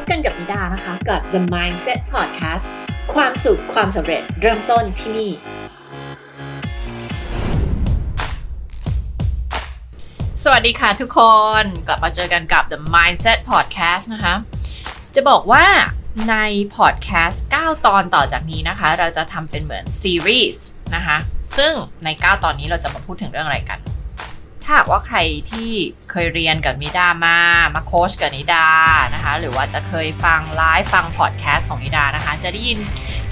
บกันกับมิดานะคะ กับ The Mindset Podcast ความสุขความสำเร็จเริ่มต้นที่นี่ สวัสดีค่ะทุกคนกลับมาเจอกันกับ The Mindset Podcast นะคะ จะบอกว่าในพอดแคสต์9ตอนต่อจากนี้นะคะ เราจะทำเป็นเหมือนซีรีส์นะคะ ซึ่งใน 9 ตอนนี้เราจะมาพูดถึงเรื่องอะไรกัน ถ้าว่าใครที่ เคยเรียนกับนิดามา มาโค้ชกับนิดานะคะ หรือว่าจะเคยฟังไลฟ์ฟังพอดแคสต์ของนิดานะคะ จะได้ยิน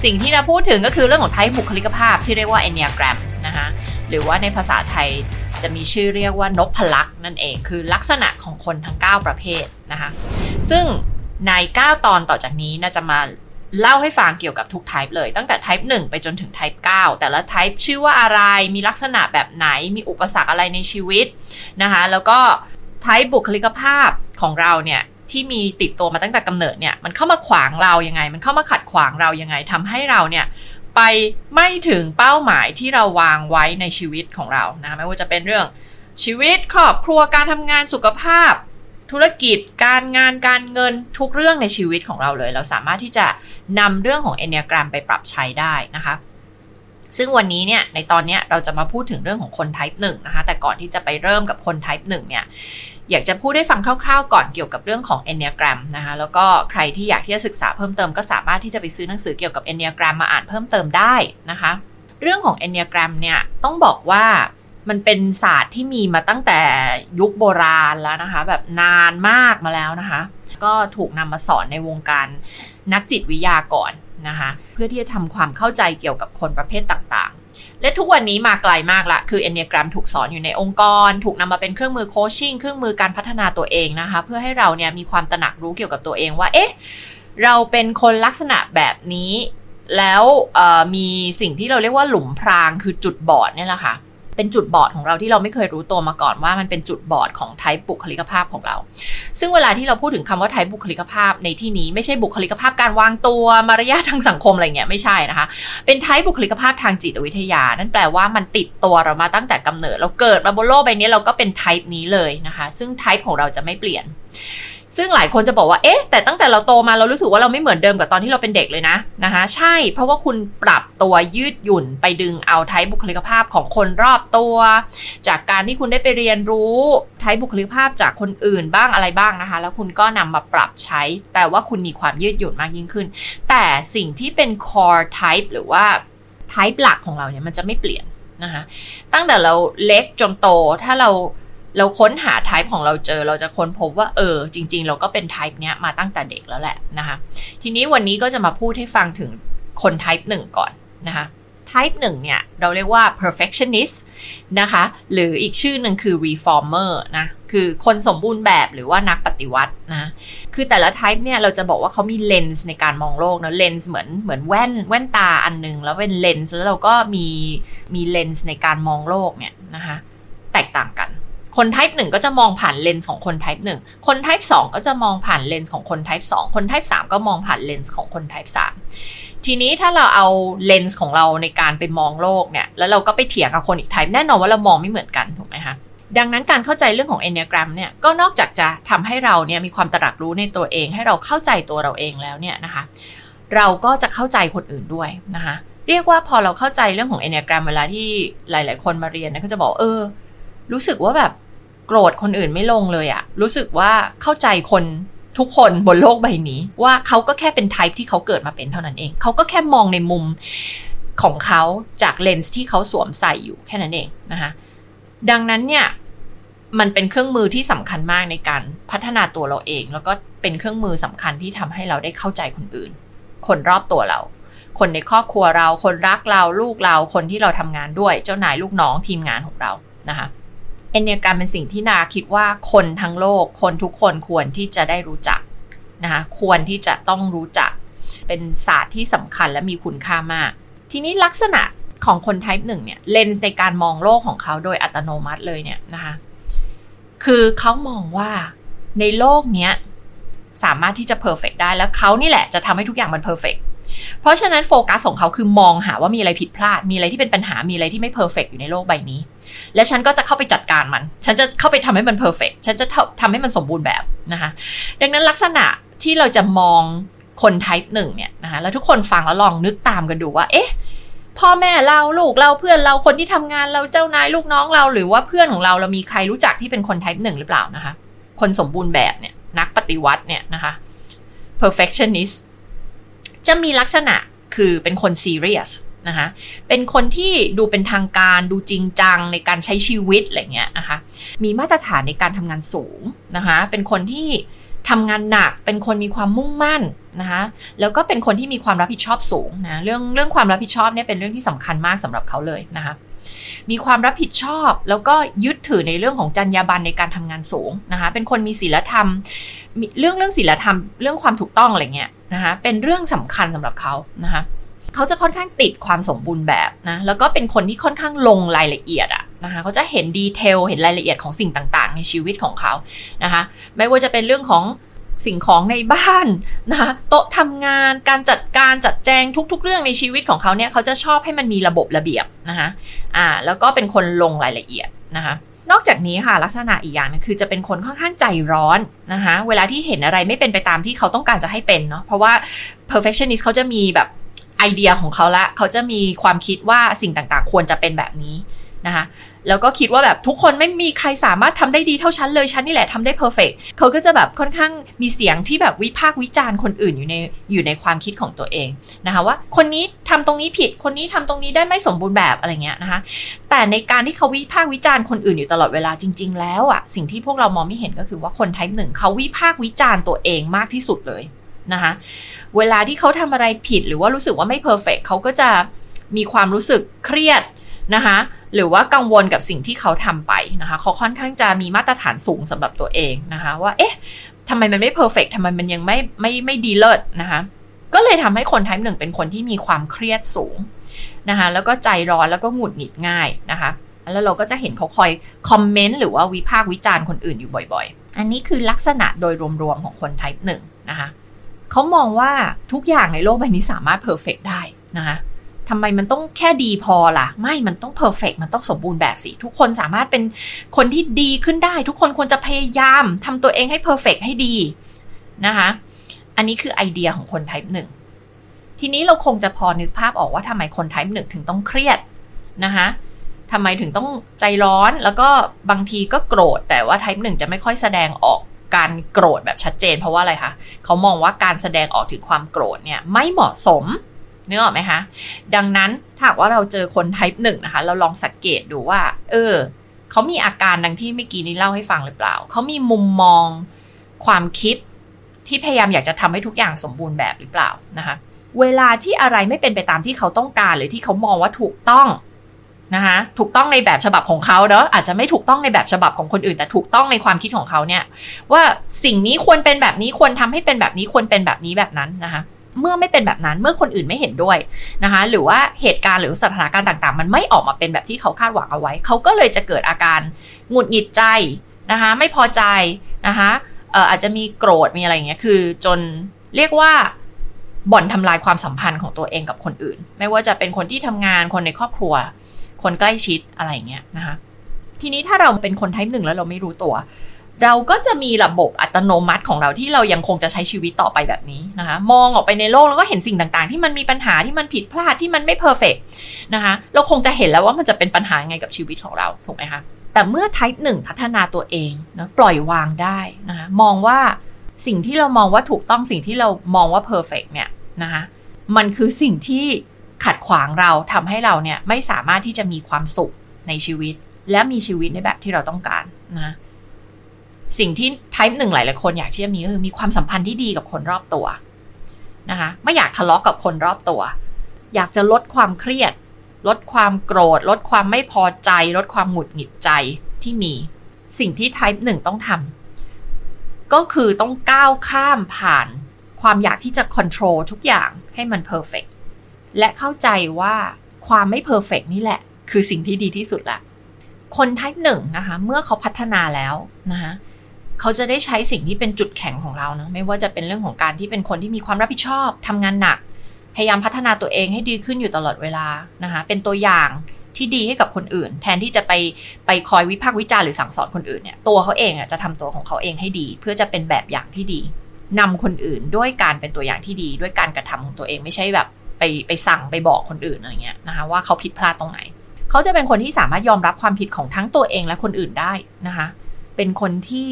สิ่งที่เราพูดถึงก็คือเรื่องของไทป์บุคลิกภาพที่เรียกว่า Enneagram นะคะหรือว่าในภาษาไทยจะมีชื่อเรียกว่านพลักษ์นั่นเองคือลักษณะของคนทั้ง 9 ประเภทนะคะซึ่งใน 9 ตอนต่อจากนี้น่าจะมาเล่าให้ฟังเกี่ยวกับทุก type เลย ตั้งแต่ type 1 ไปจนถึง type 9 แต่ละ type ชื่อว่าอะไรมีลักษณะแบบไหนมีอุปสรรคอะไรในชีวิตนะคะแล้วก็ type บุคลิกภาพของเราเนี่ยที่มีติดตัวมาตั้งแต่กำเนิดเนี่ยมันเข้ามาขวางเรายังไง มันเข้ามาขัดขวางเรายังไงทำให้เราเนี่ยไปไม่ถึงเป้าหมายที่เราวางไว้ในชีวิตของเรานะไม่ว่าจะเป็นเรื่องชีวิตครอบครัวการทำงานสุขภาพ ธุรกิจ การงานการเงินทุกเรื่องในชีวิตของเราเลย เราสามารถที่จะนำเรื่องของ Enneagram ไปปรับใช้ได้นะคะซึ่งวันนี้เนี่ยในตอนนี้เราจะมาพูดถึงเรื่องของคน type 1นะคะแต่ก่อนที่จะไปเริ่มกับคน type 1เนี่ย อยากจะพูดให้ฟังคร่าวๆ ก่อนเกี่ยวกับเรื่องของ Enneagram นะคะ แล้วก็ใครที่อยากที่จะศึกษาเพิ่มเติมก็สามารถที่จะไปซื้อหนังสือเกี่ยวกับ Enneagram มาอ่านเพิ่มเติมได้นะคะ เรื่องของ Enneagram เนี่ยต้องบอกว่ามันเป็นศาสตร์ที่มีมาตั้งแต่ยุคโบราณแล้วนะคะ แบบนานมากมาแล้วนะคะ ก็ถูกนำมาสอนในวงการนักจิตวิทยาก่อนนะคะ เพื่อที่จะทำความเข้าใจเกี่ยวกับคนประเภทต่าง และทุกวันนี้มาไกลมากละ คือเอนเนียกรามถูกสอนอยู่ในองค์กร ถูกนำมาเป็นเครื่องมือโคชชิ่ง เครื่องมือการพัฒนาตัวเองนะคะ เพื่อให้เราเนี่ยมีความตระหนักรู้เกี่ยวกับตัวเองว่า เอ๊ะ เราเป็นคนลักษณะแบบนี้ แล้วมีสิ่งที่เราเรียกว่าหลุมพรางคือจุดบอดเนี่ยแหละค่ะ เป็นจุดบอดของเราที่เราไม่เคยรู้ตัวมาก่อนว่ามันเป็นจุดบอดของไทป์บุคลิกภาพของเรา ซึ่งเวลาที่เราพูดถึงคำว่าไทป์บุคลิกภาพในที่นี้ไม่ใช่บุคลิกภาพการวางตัวมารยาททางสังคมอะไรเงี้ยไม่ใช่นะคะ เป็นไทป์บุคลิกภาพทางจิตวิทยา นั่นแปลว่ามันติดตัวเรามาตั้งแต่กำเนิด เราเกิดมาบนโลกใบนี้เราก็เป็นไทป์นี้เลยนะคะ ซึ่งไทป์ของเราจะไม่เปลี่ยน ซึ่งหลายคนจะบอกว่า เอ๊ะ แต่ตั้งแต่เราโตมาเรารู้สึกว่าเราไม่เหมือนเดิมกับตอนที่เราเป็นเด็กเลยนะนะคะ ใช่ เพราะว่าคุณปรับตัวยืดหยุ่นไปดึงเอาไทป์บุคลิกภาพของคนรอบตัว จากการที่คุณได้ไปเรียนรู้ไทป์บุคลิกภาพจากคนอื่นบ้างอะไรบ้างนะคะ แล้วคุณก็นำมาปรับใช้ แปลว่าคุณมีความยืดหยุ่นมากยิ่งขึ้น แต่สิ่งที่เป็น core type หรือว่า type หลักของเราเนี่ยมันจะไม่เปลี่ยนนะคะ ตั้งแต่เราเล็กจนโตถ้าเรา เราค้นหา type ของเราเจอ เราจะค้นพบว่าเออ จริง ๆ เราก็เป็น type เนี้ยมาตั้งแต่เด็กแล้วแหละนะคะทีนี้วันนี้ก็จะมาพูดให้ฟังถึงคน type 1ก่อนนะคะ type 1เนี่ยเราเรียกว่า perfectionist นะคะ หรืออีกชื่อหนึ่งคือ reformer นะคือคนสมบูรณ์แบบหรือว่านักปฏิวัตินะ คือแต่ละ type เนี่ยเราจะบอกว่าเขามีเลนส์ในการมองโลกนะเลนส์เหมือนเหมือนแว่นแว่นตาอันนึง แล้วเป็นเลนส์แล้วเราก็มีมีเลนส์ในการมองโลกเนี่ยนะคะ แตกต่างกัน คน type 1 ก็จะมองผ่านเลนส์ของคน type 1 คน type 2 ก็จะมองผ่านเลนส์ของคน type 2 คน type 3 ก็มองผ่านเลนส์ของคน type 3 ทีนี้ถ้าเราเอาเลนส์ของเราในการไปมองโลกเนี่ย แล้วเราก็ไปเถียงกับคนอีก type แน่นอนว่าเรามองไม่เหมือนกันถูกไหมคะดังนั้นการเข้าใจเรื่องของ Enneagram เนี่ยก็นอกจากจะทำให้เราเนี่ยมีความตระหนักรู้ในตัวเอง ให้เราเข้าใจตัวเราเองแล้วเนี่ยนะคะ เราก็จะเข้าใจคนอื่นด้วยนะคะเรียกว่าพอเราเข้าใจเรื่องของ Enneagram เวลาที่หลาย ๆ คนมาเรียนนะก็จะบอกเออ รู้สึกว่าแบบ โกรธคนอื่นไม่ลงเลยอะรู้สึกว่าเข้าใจคนทุกคนบนโลกใบนี้ ว่าเขาก็แค่เป็นไทป์ที่เขาเกิดมาเป็นเท่านั้นเอง เขาก็แค่มองในมุมของเขาจากเลนส์ที่เขาสวมใส่อยู่แค่นั้นเองนะคะดังนั้นเนี่ยมันเป็นเครื่องมือที่สำคัญมากในการพัฒนาตัวเราเอง แล้วก็เป็นเครื่องมือสำคัญที่ทำให้เราได้เข้าใจคนอื่น คนรอบตัวเรา คนในครอบครัวเรา คนรักเรา ลูกเรา คนที่เราทำงานด้วย เจ้านายลูกน้องทีมงานของเรานะคะ Enneagram เป็นสิ่งที่นาคิดว่าคนทั้งโลกคนทุกคนควรที่จะได้รู้จักนะคะควรที่จะต้องรู้จัก เป็นศาสตร์ที่สำคัญและมีคุณค่ามาก ทีนี้ลักษณะของคน type หนึ่งเนี่ยเลนส์ในการมองโลกของเขาโดยอัตโนมัติเลยเนี่ยนะคะคือเขามองว่าในโลกเนี้ยสามารถที่จะ perfect ได้แล้วเขานี่แหละจะทำให้ทุกอย่างมัน perfect เพราะฉะนั้นโฟกัสของเขาคือมองหาว่ามีอะไรผิดพลาด มีอะไรที่เป็นปัญหา มีอะไรที่ไม่ perfect อยู่ในโลกใบนี้ และฉันก็จะเข้าไปจัดการมัน ฉันจะเข้าไปทำให้มันเพอร์เฟกฉันจะทำให้มันสมบูรณ์แบบนะคะ ดังนั้นลักษณะที่เราจะมองคน type หนึ่งเนี่ยนะคะ แล้วทุกคนฟังแล้วลองนึกตามกันดูว่า เอ๊ะ พ่อแม่เราลูกเราเพื่อนเราคนที่ทำงานเราเจ้านายลูกน้องเรา หรือว่าเพื่อนของเราเรามีใครรู้จักที่เป็นคน type หนึ่งหรือเปล่านะคะ คนสมบูรณ์แบบเนี่ยนักปฏิวัติเนี่ยนะคะ perfectionist จะมีลักษณะคือเป็นคนซีเรียสนะคะเป็นคนที่ดูเป็นทางการดูจริงจังในการใช้ชีวิตอะไรเงี้ยนะคะมีมาตรฐานในการทำงานสูงนะคะเป็นคนที่ทำงานหนักเป็นคนมีความมุ่งมั่นนะคะแล้วก็เป็นคนที่มีความรับผิดชอบสูงนะเรื่องเรื่องความรับผิดชอบเนี่ยเป็นเรื่องที่สำคัญมากสำหรับเขาเลยนะคะ มีความรับผิดชอบ แล้วก็ยึดถือในเรื่องของจรรยาบรรณในการทำงานสูงนะคะเป็นคนมีศีลธรรมเรื่องเรื่องศีลธรรม เรื่องความถูกต้องอะไรเงี้ยนะคะเป็นเรื่องสำคัญสำหรับเขานะคะเขาจะค่อนข้างติดความสมบูรณ์แบบนะแล้วก็เป็นคนที่ค่อนข้างลงรายละเอียดอะนะคะเขาจะเห็นดีเทลเห็นรายละเอียดของสิ่งต่างๆ ในชีวิตของเขานะคะไม่ว่าจะเป็นเรื่องของ สิ่งของในบ้านนะคะโต๊ะทำงานการจัดการจัดแจงทุก ๆ เรื่องในชีวิตของเขาเนี่ยเขาจะชอบให้มันมีระบบระเบียบนะคะอ่าแล้วก็เป็นคนลงรายละเอียดนะคะนอกจากนี้ค่ะลักษณะอีกอย่างนึงคือจะเป็นคนค่อนข้างใจร้อนนะคะเวลาที่เห็นอะไรไม่เป็นไปตามที่เขาต้องการจะให้เป็นเนาะเพราะว่า perfectionist เขาจะมีแบบไอเดียของเขาละเขาจะมีความคิดว่าสิ่งต่างๆ ควรจะเป็นแบบนี้นะคะ แล้วก็คิดว่าแบบทุกคนไม่มีใครสามารถทำได้ดีเท่าฉันเลยฉันนี่แหละทำได้เพอร์เฟกเขาก็จะแบบค่อนข้างมีเสียงที่แบบวิพากษ์วิจารณ์คนอื่นอยู่ในอยู่ในความคิดของตัวเองนะคะว่าคนนี้ทำตรงนี้ผิดคนนี้ทำตรงนี้ได้ไม่สมบูรณ์แบบอะไรเงี้ยนะคะแต่ในการที่เขาวิพากษ์วิจารณ์คนอื่นอยู่ตลอดเวลาจริง ๆ แล้วอะสิ่งที่พวกเรามองไม่เห็นก็คือว่าคนไทป์หนึ่งเขาวิพากษ์วิจารณ์ตัวเองมากที่สุดเลยนะคะเวลาที่เขาทำอะไรผิดหรือว่ารู้สึกว่าไม่ perfect เขาก็จะมีความรู้สึกเครียด นะคะหรือว่ากังวลกับสิ่งที่เขาทำไปนะคะเขาค่อนข้างจะมีมาตรฐานสูงสำหรับตัวเองนะคะว่าเอ๊ะทำไมมันไม่ perfect ทำไมมันยังไม่ไม่ไม่ดีเลิศนะคะก็เลยทำให้คน type หนึ่งเป็นคนที่มีความเครียดสูงนะคะแล้วก็ใจร้อนแล้วก็หงุดหงิดง่ายนะคะแล้วเราก็จะเห็นเขาคอยคอมเมนต์หรือว่าวิพากษ์วิจารณ์คนอื่นอยู่บ่อยๆ อันนี้คือลักษณะโดยรวมๆของคน type หนึ่งนะคะเขามองว่าทุกอย่างในโลกใบนี้สามารถ perfect ได้นะคะ ทำไมมันต้องแค่ดีพอล่ะ ไม่มันต้อง perfect มันต้องสมบูรณ์แบบสิ ทุกคนสามารถเป็นคนที่ดีขึ้นได้ ทุกคนควรจะพยายามทำตัวเองให้ perfect ให้ดีนะคะ อันนี้คือไอเดียของคน type หนึ่งทีนี้เราคงจะพอนึกภาพออกว่าทำไมคน type หนึ่งถึงต้องเครียดนะคะทำไมถึงต้องใจร้อนแล้วก็บางทีก็โกรธ แต่ว่าไทป์หนึ่งจะไม่ค่อยแสดงออกการโกรธแบบชัดเจน เพราะว่าอะไรคะเขามองว่าการแสดงออกถึงความโกรธเนี่ยไม่เหมาะสม นึกออกไหมคะ ดังนั้นถ้าว่าเราเจอคนไทป์หนึ่งนะคะ เราลองสังเกตดูว่า เออ เขามีอาการดังที่เมื่อกี้นี้เล่าให้ฟังหรือเปล่า เขามีมุมมองความคิดที่พยายามอยากจะทำให้ทุกอย่างสมบูรณ์แบบหรือเปล่านะคะ เวลาที่อะไรไม่เป็นไปตามที่เขาต้องการหรือที่เขามองว่าถูกต้องนะคะถูกต้องในแบบฉบับของเขาเนาะอาจจะไม่ถูกต้องในแบบฉบับของคนอื่น แต่ถูกต้องในความคิดของเขาเนี่ย ว่าสิ่งนี้ควรเป็นแบบนี้ควรทำให้เป็นแบบนี้ควรเป็นแบบนี้แบบนั้นนะคะ เมื่อไม่เป็นแบบนั้นเมื่อคนอื่นไม่เห็นด้วยนะคะ หรือว่าเหตุการณ์หรือสถานการณ์ต่างๆ มันไม่ออกมาเป็นแบบที่เขาคาดหวังเอาไว้ เขาก็เลยจะเกิดอาการหงุดหงิดใจนะคะ ไม่พอใจนะคะอาจจะมีโกรธมีอะไรอย่างเงี้ยคือจนเรียกว่าบ่อนทำลายความสัมพันธ์ของตัวเองกับคนอื่น ไม่ว่าจะเป็นคนที่ทำงานคนในครอบครัว คนใกล้ชิดอะไรเงี้ยนะคะทีนี้ถ้าเราเป็นคน type หนึ่งแล้วเราไม่รู้ตัว เราก็จะมีระบบอัตโนมัติของเราที่เรายังคงจะใช้ชีวิตต่อไปแบบนี้นะคะมองออกไปในโลกแล้วก็เห็นสิ่งต่างๆ ที่มันมีปัญหาที่มันผิดพลาดที่มันไม่ perfect นะคะเราคงจะเห็นแล้วว่ามันจะเป็นปัญหาไงกับชีวิตของเราถูกไหมคะแต่เมื่อ type หนึ่งพัฒนาตัวเองนะปล่อยวางได้นะคะมองว่าสิ่งที่เรามองว่าถูกต้องสิ่งที่เรามองว่า perfect เนี่ยนะคะมันคือสิ่งที่ขัดขวางเราทำให้เราเนี่ยไม่สามารถที่จะมีความสุขในชีวิต และมีชีวิตในแบบที่เราต้องการนะ สิ่งที่ type หนึ่งหลายหลายคนอยากที่จะมีก็คือมีความสัมพันธ์ที่ดีกับคนรอบตัวนะคะไม่อยากทะเลาะกกับคนรอบตัว อยากจะลดความเครียด ลดความโกรธ ลดความไม่พอใจ ลดความหงุดหงิดใจที่มี สิ่งที่ type หนึ่งต้องทำก็คือต้องก้าวข้ามผ่านความอยากที่จะ control ทุกอย่างให้มัน perfect และเข้าใจว่าความไม่ perfect นี่แหละ คือสิ่งที่ดีที่สุดละคน type หนึ่งนะคะ เมื่อเขาพัฒนาแล้วนะคะ เขาจะได้ใช้สิ่งที่เป็นจุดแข็งของเราเนะไม่ว่าจะเป็นเรื่องของการที่เป็นคนที่มีความรับผิดชอบทำงานหนัก พยายามพัฒนาตัวเองให้ดีขึ้นอยู่ตลอดเวลานะคะเป็นตัวอย่างที่ดีให้กับคนอื่น แทนที่จะไปไปคอยวิพากษ์วิจารณ์หรือสั่งสอนคนอื่นเนี่ยตัวเขาเองอะจะทำตัวของเขาเองให้ดี เพื่อจะเป็นแบบอย่างที่ดีนำคนอื่นด้วยการเป็นตัวอย่างที่ดี ด้วยการกระทำของตัวเองไม่ใช่แบบไปไปสั่งไปบอกคนอื่นอะไรเงี้ยนะคะว่าเขาผิดพลาดตรงไหนเขาจะเป็นคนที่สามารถยอมรับความผิดของทั้งตัวเองและคนอื่นได้นะคะเป็นคนที่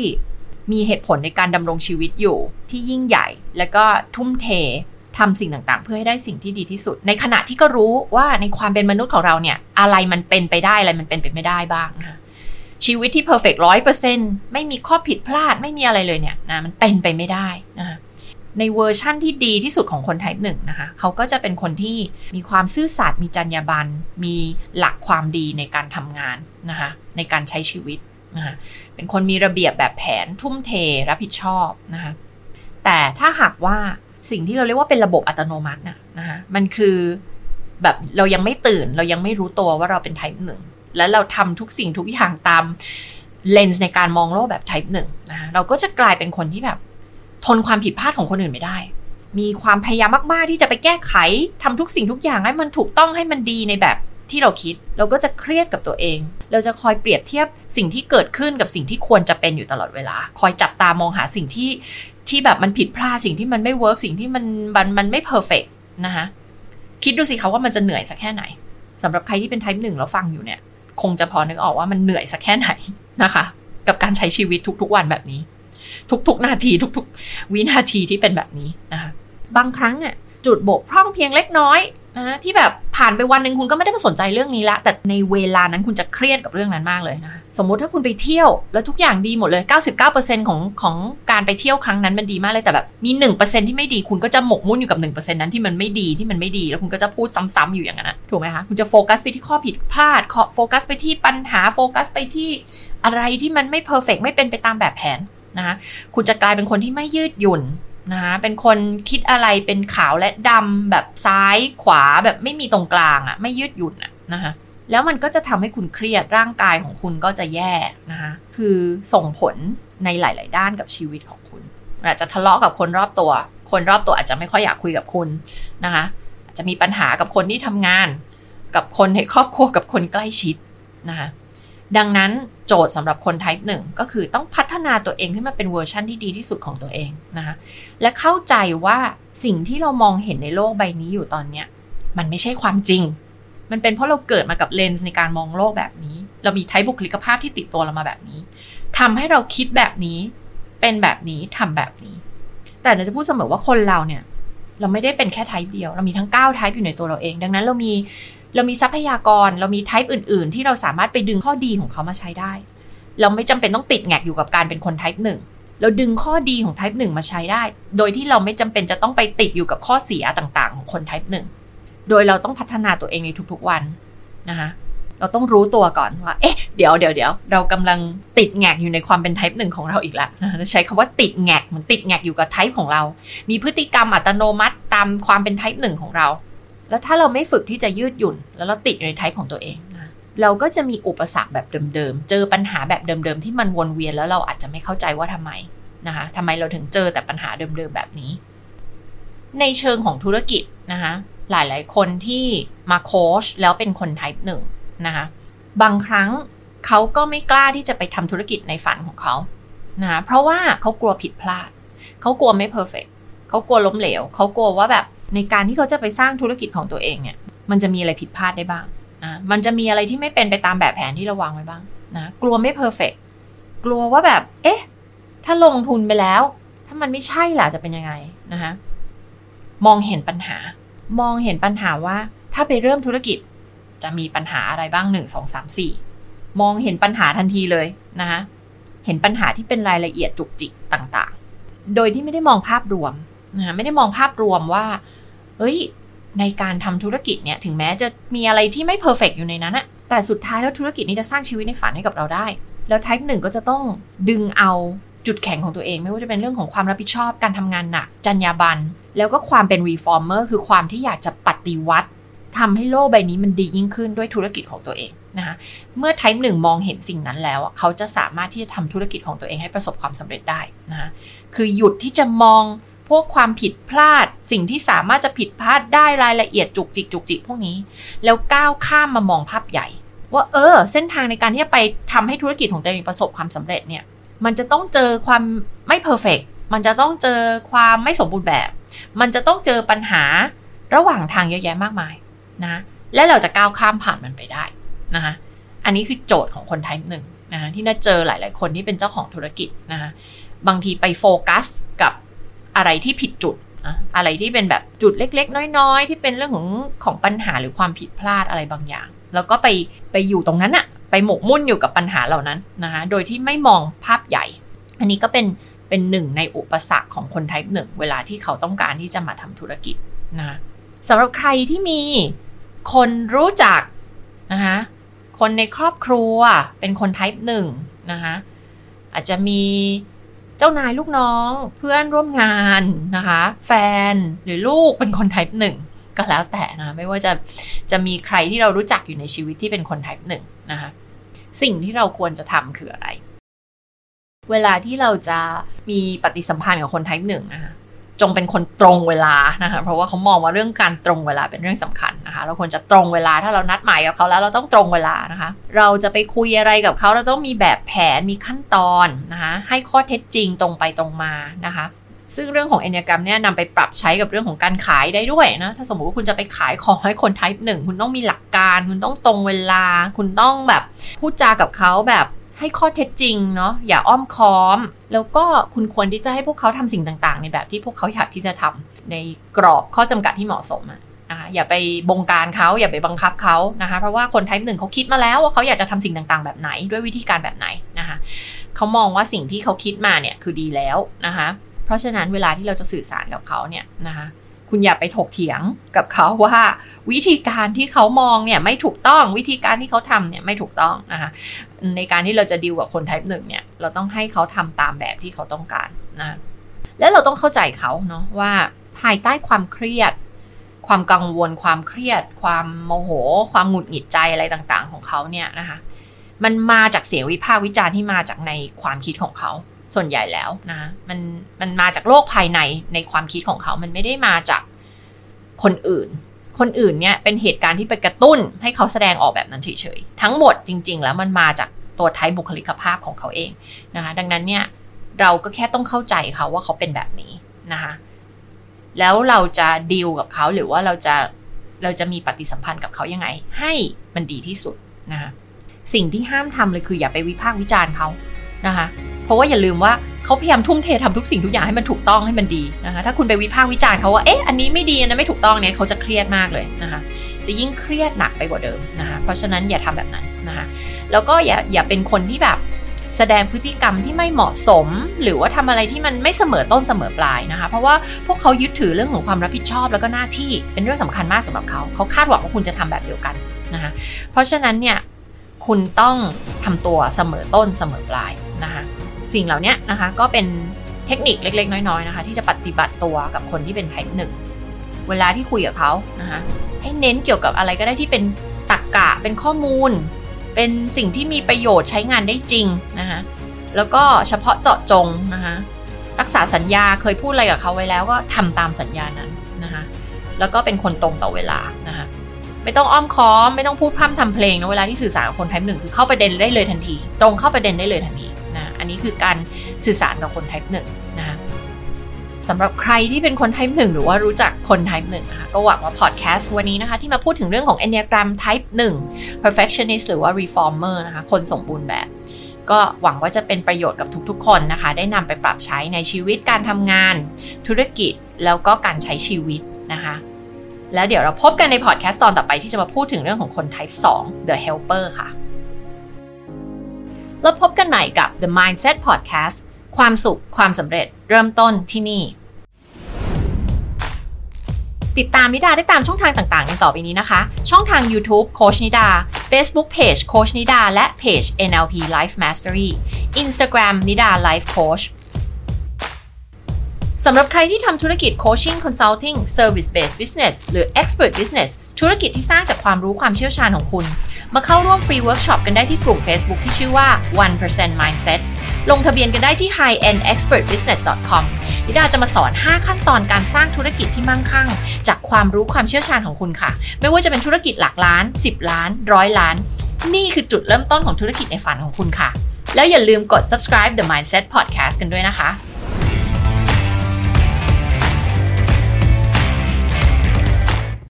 มีเหตุผลในการดำรงชีวิตอยู่ที่ยิ่งใหญ่ แล้วก็ทุ่มเททำสิ่งต่างๆ เพื่อให้ได้สิ่งที่ดีที่สุด ในขณะที่ก็รู้ว่าในความเป็นมนุษย์ของเราเนี่ย อะไรมันเป็นไปได้อะไรมันเป็นไปไม่ได้บ้างนะคะชีวิตที่ perfect ร้อยเปอร์เซ็นต์ไม่มีข้อผิดพลาดไม่มีอะไรเลยเนี่ยนะมันเป็นไปไม่ได้นะคะในเวอร์ชั่นที่ดีที่สุดของคน type หนึ่งนะคะ เขาก็จะเป็นคนที่มีความซื่อสัตย์มีจรรยาบรรณมีหลักความดีในการทำงานนะคะในการใช้ชีวิต นะคะเป็นคนมีระเบียบแบบแผนทุ่มเทรับผิดชอบนะคะแต่ถ้าหากว่าสิ่งที่เราเรียกว่าเป็นระบบอัตโนมัตินะนะคะมันคือแบบเรายังไม่ตื่นเรายังไม่รู้ตัวว่าเราเป็น type หนึ่งแล้วเราทำทุกสิ่งทุกอย่างตามเลนส์ในการมองโลกแบบ type หนึ่งนะคะเราก็จะกลายเป็นคนที่แบบ ทนความผิดพลาดของคนอื่นไม่ได้ มีความพยายามมากๆที่จะไปแก้ไขทำทุกสิ่งทุกอย่างให้มันถูกต้องให้มันดีในแบบที่เราคิด เราก็จะเครียดกับตัวเอง เราจะคอยเปรียบเทียบสิ่งที่เกิดขึ้นกับสิ่งที่ควรจะเป็นอยู่ตลอดเวลา คอยจับตามองหาสิ่งที่ที่แบบมันผิดพลาดสิ่งที่มันไม่ work สิ่งที่มันมันมันไม่ perfectนะคะคิดดูสิคะว่ามันจะเหนื่อยสักแค่ไหนสำหรับใครที่เป็นไทป์หนึ่งแล้วฟังอยู่เนี่ย คงจะพอนึกออกว่ามันเหนื่อยสักแค่ไหนนะคะ กับการใช้ชีวิตทุกๆวันแบบนี้ ทุกๆนาทีทุกๆ วินาทีที่เป็นแบบนี้นะคะบางครั้งอะจุดบกพร่องเพียงเล็กน้อย นะที่แบบผ่านไปวันหนึ่งคุณก็ไม่ได้มาสนใจเรื่องนี้ละ แต่ในเวลานั้นคุณจะเครียดกับเรื่องนั้นมากเลยนะคะสมมุติถ้าคุณไปเที่ยวแล้วทุกอย่างดีหมดเลย 99%ของของการไปเที่ยวครั้งนั้นมันดีมากเลยแต่แบบมี 1%ที่ไม่ดีคุณก็จะหมกมุ่นอยู่กับ 1%นั้นที่มันไม่ดีที่มันไม่ดีแล้วคุณก็จะพูดซ้ำๆอยู่อย่างนั้นนะถูกไหมคะคุณจะโฟกัสไปที่ข้อผิดพลาดโฟกัสไปที่ปัญหาโฟกัสไปที่อะไรที่มันไม่เพอร์เฟกไม่เป็นไปตามแบบแผนนะคะคุณจะกลายเป็นคนที่ไม่ยืดหยุ่น นะคะเป็นคนคิดอะไรเป็นขาวและดำแบบซ้ายขวาแบบไม่มีตรงกลางอะ่ะไม่ยืดหยุ่นอะ่ะนะคะแล้วมันก็จะทำให้คุณเครียดร่างกายของคุณก็จะแย่นะคะคือส่งผลในหลาย ๆ ด้านกับชีวิตของคุณ อาจจะทะเลาะกับคนรอบตัว คนรอบตัวอาจจะไม่ค่อยอยากคุยกับคุณนะคะอาจจะมีปัญหากับคนที่ทำงาน กับคนในครอบครัวกับคนใกล้ชิดนะคะ ดังนั้นโจทย์สำหรับคน type หนึ่งก็คือต้องพัฒนาตัวเองขึ้นมาเป็นเวอร์ชั่นที่ดีที่สุดของตัวเองนะคะและเข้าใจว่าสิ่งที่เรามองเห็นในโลกใบนี้อยู่ตอนเนี้ยมันไม่ใช่ความจริง มันเป็นเพราะเราเกิดมากับเลนส์ในการมองโลกแบบนี้ เรามีไทป์บุคลิกภาพที่ติดตัวเรามาแบบนี้ทำให้เราคิดแบบนี้ เป็นแบบนี้ทำแบบนี้ แต่เราจะพูดเสมอว่าคนเราเนี่ย เราไม่ได้เป็นแค่ไทป์เดียว เรามีทั้ง9ไทป์อยู่ในตัวเราเอง ดังนั้นเรามี เรามีทรัพยากรเรามีไทป์อื่น ๆ ที่เราสามารถไปดึงข้อดีของเขามาใช้ได้ เราไม่จำเป็นต้องติดแงกอยู่กับการเป็นคนไทป์หนึ่งเราดึงข้อดีของไทป์หนึ่งมาใช้ได้ โดยที่เราไม่จำเป็นจะต้องไปติดอยู่กับข้อเสียต่างๆ ของคนไทป์หนึ่งโดยเราต้องพัฒนาตัวเองในทุกๆวันนะคะเราต้องรู้ตัวก่อนว่า เอ๊ะ เดี๋ยวเดี๋ยวเดี๋ยวเรากำลังติดแงกอยู่ในความเป็นไทป์หนึ่งของเราอีกแล้วนะใช้คำว่าติดแงกมันติดแงกอยู่กับไทป์ของเรา มีพฤติกรรมอัตโนมัติตามความเป็นไทป์หนึ่งของเรา แล้วถ้าเราไม่ฝึกที่จะยืดหยุ่น แล้วเราติดในไทป์ของตัวเองนะเราก็จะมีอุปสรรคแบบเดิมๆ เจอปัญหาแบบเดิมๆ ที่มันวนเวียนแล้วเราอาจจะไม่เข้าใจว่าทำไมนะคะทำไมเราถึงเจอแต่ปัญหาเดิมๆ แบบนี้ ในเชิงของธุรกิจนะคะหลายๆ คนที่มาโค้ชแล้วเป็นคน type หนึ่งนะคะบางครั้งเขาก็ไม่กล้าที่จะไปทำธุรกิจในฝันของเขานะคะเพราะว่าเขากลัวผิดพลาด เขากลัวไม่ perfect เขากลัวล้มเหลว เขากลัวว่าแบบ ในการที่เขาจะไปสร้างธุรกิจของตัวเองเนี่ย มันจะมีอะไรผิดพลาดได้บ้างนะมันจะมีอะไรที่ไม่เป็นไปตามแบบแผนที่เราวางไว้บ้างนะกลัวไม่ perfect กลัวว่าแบบ เอ๊ะ ถ้าลงทุนไปแล้ว ถ้ามันไม่ใช่ล่ะจะเป็นยังไงนะคะมองเห็นปัญหา มองเห็นปัญหาว่า ถ้าไปเริ่มธุรกิจ จะมีปัญหาอะไรบ้างหนึ่งสองสามสี่มองเห็นปัญหาทันทีเลยนะคะเห็นปัญหาที่เป็นรายละเอียดจุกจิกต่างๆ โดยที่ไม่ได้มองภาพรวมนะไม่ได้มองภาพรวมว่า เฮ้ย ในการทำธุรกิจเนี่ยถึงแม้จะมีอะไรที่ไม่เพอร์เฟกอยู่ในนั้นอะแต่สุดท้ายแล้วธุรกิจนี้จะสร้างชีวิตในฝันให้กับเราได้ แล้ว type หนึ่งก็จะต้องดึงเอาจุดแข็งของตัวเอง ไม่ว่าจะเป็นเรื่องของความรับผิดชอบการทำงานหนักจรรยาบรรณแล้วก็ความเป็น reformer คือความที่อยากจะปฏิวัติทำให้โลกใบนี้มันดียิ่งขึ้นด้วยธุรกิจของตัวเองนะคะเมื่อ type หนึ่งมองเห็นสิ่งนั้นแล้ว เขาจะสามารถที่จะทำธุรกิจของตัวเองให้ประสบความสำเร็จได้นะคะคือหยุดที่จะมอง พวกความผิดพลาด สิ่งที่สามารถจะผิดพลาดได้รายละเอียดจุกจิกจุกจิกพวกนี้ แล้วก้าวข้ามมามองภาพใหญ่ ว่าเออ เส้นทางในการที่จะไปทำให้ธุรกิจของตัวเองประสบความสำเร็จเนี่ย มันจะต้องเจอความไม่เพอร์เฟกมันจะต้องเจอความไม่สมบูรณ์แบบ มันจะต้องเจอปัญหาระหว่างทางเยอะแยะมากมายนะและเราจะก้าวข้ามผ่านมันไปได้นะคะอันนี้คือโจทย์ของคนไทป์หนึ่งนะคะที่น่าเจอหลาย ๆ คนที่เป็นเจ้าของธุรกิจนะคะบางทีไปโฟกัสกับ อะไรที่ผิดจุดอะไรที่เป็นแบบจุดเล็ก ๆ น้อย ๆ ที่เป็นเรื่องของของปัญหาหรือความผิดพลาดอะไรบางอย่าง แล้วก็ไปไปอยู่ตรงนั้นอะไปหมกมุ่นอยู่กับปัญหาเหล่านั้นนะคะโดยที่ไม่มองภาพใหญ่ อันนี้ก็เป็นเป็นหนึ่งในอุปสรรคของคนไทป์หนึ่งเวลาที่เขาต้องการที่จะมาทำธุรกิจนะสำหรับใครที่มีคนรู้จักนะคะคนในครอบครัวเป็นคนไทป์หนึ่งนะคะอาจจะมีเจ้านายลูกน้อง เพื่อนร่วมงานนะคะ แฟนหรือลูกเป็นคนไทป์หนึ่งก็แล้วแต่นะไม่ว่าจะจะมีใครที่เรารู้จักอยู่ในชีวิตที่เป็นคนไทป์หนึ่งนะคะสิ่งที่เราควรจะทำคืออะไร เวลาที่เราจะมีปฏิสัมพันธ์กับคนไทป์หนึ่งนะคะ จงเป็นคนตรงเวลานะคะเพราะว่าเขามองว่าเรื่องการตรงเวลาเป็นเรื่องสำคัญนะคะเราควรจะตรงเวลาถ้าเรานัดหมายกับเขาแล้วเราต้องตรงเวลานะคะ เราจะไปคุยอะไรกับเขาเราต้องมีแบบแผนมีขั้นตอนนะคะให้ข้อเท็จจริงตรงไปตรงมานะคะซึ่งเรื่องของเอเนียกรมเนี่ยนำไปปรับใช้กับเรื่องของการขายได้ด้วยนะ ถ้าสมมติว่าคุณจะไปขายของให้คนไทป์หนึ่งคุณต้องมีหลักการ คุณต้องตรงเวลา คุณต้องแบบพูดจากับเขาแบบ ให้ข้อเท็จจริงเนาะอย่าอ้อมค้อม แล้วก็คุณควรที่จะให้พวกเขาทำสิ่งต่างๆ ในแบบที่พวกเขาอยากที่จะทำในกรอบข้อจำกัดที่เหมาะสมนะคะอย่าไปบงการเขาอย่าไปบังคับเขานะคะเพราะว่าคนไทป์หนึ่งเขาคิดมาแล้วว่าเขาอยากจะทำสิ่งต่างๆ แบบไหนด้วยวิธีการแบบไหนนะคะเขามองว่าสิ่งที่เขาคิดมาเนี่ยคือดีแล้วนะคะเพราะฉะนั้นเวลาที่เราจะสื่อสารกับเขาเนี่ยนะคะคุณอย่าไปถกเถียงกับเขาว่าวิธีการที่เขามองเนี่ยไม่ถูกต้องวิธีการที่เขาทำเนี่ยไม่ถูกต้องนะคะ ในการที่เราจะดีลกับคนไทป์หนึ่งเนี่ย เราต้องให้เขาทำตามแบบที่เขาต้องการนะ และเราต้องเข้าใจเขาเนาะว่าภายใต้ความเครียด ความกังวล ความเครียด ความโมโห ความหงุดหงิดใจอะไรต่างๆ ของเขาเนี่ยนะคะ มันมาจากเสียงวิพากษ์วิจารณ์ที่มาจากในความคิดของเขาส่วนใหญ่แล้วนะมันมันมาจากโลกภายในในความคิดของเขา มันไม่ได้มาจากคนอื่น คนอื่นเนี่ยเป็นเหตุการณ์ที่ไปกระตุ้นให้เขาแสดงออกแบบนั้นเฉยๆ ทั้งหมดจริง ๆ แล้วมันมาจาก ตัวไทป์บุคลิกภาพของเขาเองนะคะ ดังนั้นเนี่ยเราก็แค่ต้องเข้าใจเขาว่าเขาเป็นแบบนี้นะคะแล้วเราจะดีลกับเขาหรือว่าเราจะเราจะมีปฏิสัมพันธ์กับเขายังไง ให้มันดีที่สุดนะคะสิ่งที่ห้ามทำเลยคืออย่าไปวิพากษ์วิจารณ์เขานะคะ เพราะว่าอย่าลืมว่าเขาพยายามทุ่มเททำทุกสิ่งทุกอย่างให้มันถูกต้องให้มันดีนะคะถ้าคุณไปวิพากษ์วิจารณ์เขาว่าเอ๊ะอันนี้ไม่ดีนะไม่ถูกต้องเนี่ยเขาจะเครียดมากเลยนะคะจะยิ่งเครียดหนักไปกว่าเดิมนะคะเพราะฉะนั้นอย่าทำแบบนั้นนะคะแล้วก็อย่าอย่าเป็นคนที่แบบแสดงพฤติกรรมที่ไม่เหมาะสม หรือว่าทำอะไรที่มันไม่เสมอต้นเสมอปลายนะคะ เพราะว่าพวกเขายึดถือเรื่องของความรับผิดชอบแล้วก็หน้าที่เป็นเรื่องสำคัญมากสำหรับเขา เขาคาดหวังว่าคุณจะทำแบบเดียวกันนะคะเพราะฉะนั้นเนี่ยคุณต้องทำตัวเสมอต้นเสมอปลายนะคะ สิ่งเหล่านี้นะคะ ก็เป็นเทคนิคเล็ก ๆ น้อย ๆ นะคะ ที่จะปฏิบัติตัวกับคนที่เป็นไทป์หนึ่งเวลาที่คุยกับเขานะคะให้เน้นเกี่ยวกับอะไรก็ได้ที่เป็นตรกกะเป็นข้อมูล เป็นสิ่งที่มีประโยชน์ใช้งานได้จริงนะคะแล้วก็เฉพาะเจาะจงนะคะรักษาสัญญาเคยพูดอะไรกับเขาไว้แล้วก็ทำตามสัญญานั้นนะคะแล้วก็เป็นคนตรงต่อเวลานะคะไม่ต้องอ้อมค้อมไม่ต้องพูดพร่ำทำเพลงนะเวลาที่สื่อสารกับคนไทป์หนึ่งคือเข้าประเด็นได้เลยทันที ตรงเข้าประเด็นได้เลยทันที อันนี้คือการสื่อสารกับคนไทป์หนึ่งนะคะสำหรับใครที่เป็นคนไทป์หนึ่งหรือว่ารู้จักคนไทป์หนึ่งนะคะก็หวังว่าพอดแคสต์วันนี้นะคะที่มาพูดถึงเรื่องของ Enneagram Type 1 Perfectionist หรือว่า Reformer นะคะคนสมบูรณ์แบบ ก็หวังว่าจะเป็นประโยชน์กับทุกๆ คนนะคะ ได้นำไปปรับใช้ในชีวิตการทำงาน ธุรกิจแล้วก็การใช้ชีวิตนะคะ แล้วเดี๋ยวเราพบกันในพอดแคสต์ตอนต่อไปที่จะมาพูดถึงเรื่องของคน Type 2 The Helper ค่ะ แล้วพบกันใหม่กับ The Mindset Podcast ความสุขความสำเร็จเริ่มต้นที่นี่ ติดตามนิดาได้ตามช่องทางต่างๆในต่อไปนี้นะคะ ช่องทาง YouTube โค้ชนิดา Facebook Page โคชนิดาและเพจ NLP Life Mastery Instagram นิดา Life Coach สำหรับใครที่ทำธุรกิจ Coaching Consulting Service Based Business หรือ Expert Business ธุรกิจที่สร้างจากความรู้ความเชี่ยวชาญของคุณ มาเข้าร่วมฟรีเวิร์กช็อปกันได้ที่กลุ่ม Facebook ที่ชื่อว่า 1% Mindset ลงทะเบียนกันได้ที่ highendexpertbusiness.com นิดาจะมาสอน 5 ขั้นตอนการสร้างธุรกิจที่มั่งคั่ง จากความรู้ความเชี่ยวชาญของคุณค่ะ ไม่ว่าจะเป็นธุรกิจหลักล้าน 10 ล้านร้อยล้าน นี่คือจุดเริ่มต้นของธุรกิจในฝันของคุณค่ะ แล้วอย่าลืมกด subscribe the mindset podcast กันด้วยนะคะ